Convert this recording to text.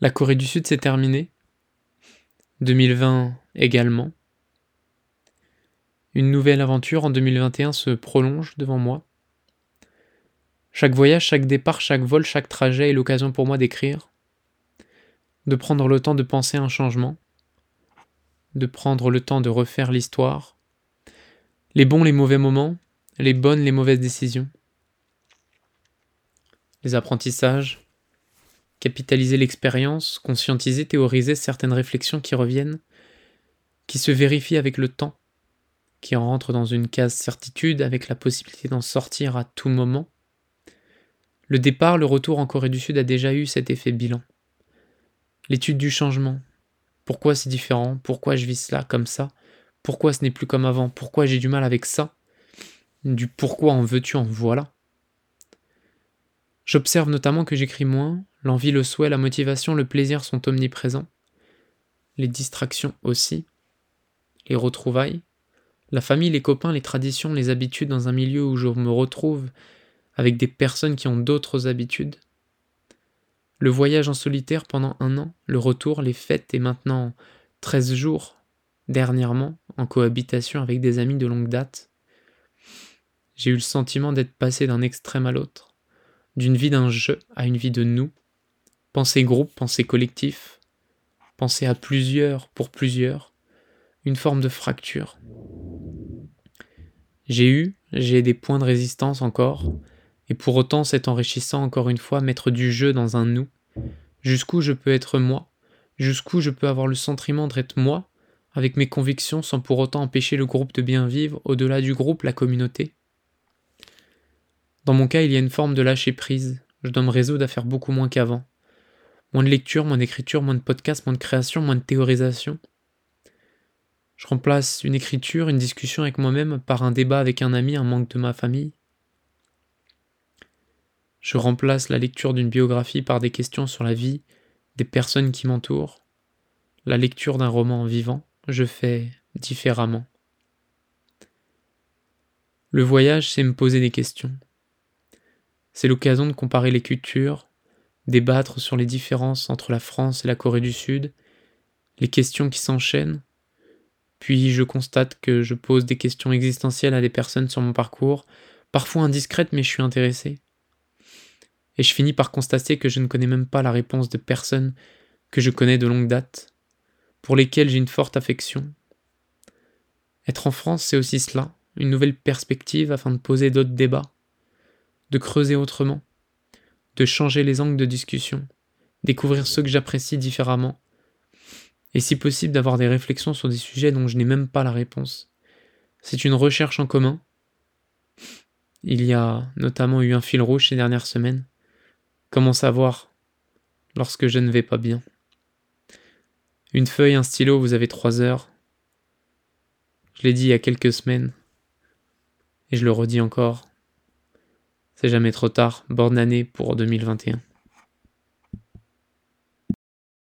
La Corée du Sud s'est terminée. 2020 également. Une nouvelle aventure en 2021 se prolonge devant moi. Chaque voyage, chaque départ, chaque vol, chaque trajet est l'occasion pour moi d'écrire, de prendre le temps de penser un changement, de prendre le temps de refaire l'histoire, les bons, les mauvais moments, les bonnes, les mauvaises décisions, les apprentissages, capitaliser l'expérience, conscientiser, théoriser certaines réflexions qui reviennent, qui se vérifient avec le temps, qui rentrent dans une case certitude avec la possibilité d'en sortir à tout moment. Le départ, le retour en Corée du Sud a déjà eu cet effet bilan. L'étude du changement. Pourquoi c'est différent? Pourquoi je vis cela comme ça? Pourquoi ce n'est plus comme avant? Pourquoi j'ai du mal avec ça? Du pourquoi en veux-tu? En voilà J'observe notamment que j'écris moins, l'envie, le souhait, la motivation, le plaisir sont omniprésents, les distractions aussi, les retrouvailles, la famille, les copains, les traditions, les habitudes dans un milieu où je me retrouve avec des personnes qui ont d'autres habitudes. Le voyage en solitaire pendant un an, le retour, les fêtes et maintenant 13 jours dernièrement en cohabitation avec des amis de longue date. J'ai eu le sentiment d'être passé d'un extrême à l'autre d'une vie d'un jeu à une vie de nous. Penser groupe, penser collectif, penser à plusieurs pour plusieurs, une forme de fracture. J'ai eu, j'ai des points de résistance encore, et pour autant c'est enrichissant encore une fois mettre du jeu dans un nous, jusqu'où je peux être moi, jusqu'où je peux avoir le sentiment d'être moi, avec mes convictions sans pour autant empêcher le groupe de bien vivre, au-delà du groupe, la communauté? Dans mon cas, il y a une forme de lâcher prise. Je dois me résoudre beaucoup moins qu'avant. Moins de lecture, moins d'écriture, moins de podcast, moins de création, moins de théorisation. Je remplace une écriture, une discussion avec moi-même par un débat avec un ami, un manque de ma famille. Je remplace la lecture d'une biographie par des questions sur la vie des personnes qui m'entourent. La lecture d'un roman vivant, je fais différemment. Le voyage, c'est me poser des questions. C'est l'occasion de comparer les cultures, débattre sur les différences entre la France et la Corée du Sud, les questions qui s'enchaînent, puis je constate que je pose des questions existentielles à des personnes sur mon parcours, parfois indiscrètes mais je suis intéressé. Et je finis par constater que je ne connais même pas la réponse de personnes que je connais de longue date, pour lesquelles j'ai une forte affection. Être en France, c'est aussi cela, une nouvelle perspective afin de poser d'autres débats de creuser autrement, de changer les angles de discussion, découvrir ceux que j'apprécie différemment, et si possible d'avoir des réflexions sur des sujets dont je n'ai même pas la réponse. C'est une recherche en commun. Il y a notamment eu un fil rouge ces dernières semaines. Comment savoir lorsque je ne vais pas bien? Une feuille, un stylo, vous avez trois heures. Je l'ai dit il y a quelques semaines, et je le redis encore. C'est jamais trop tard. Bonne année pour 2021.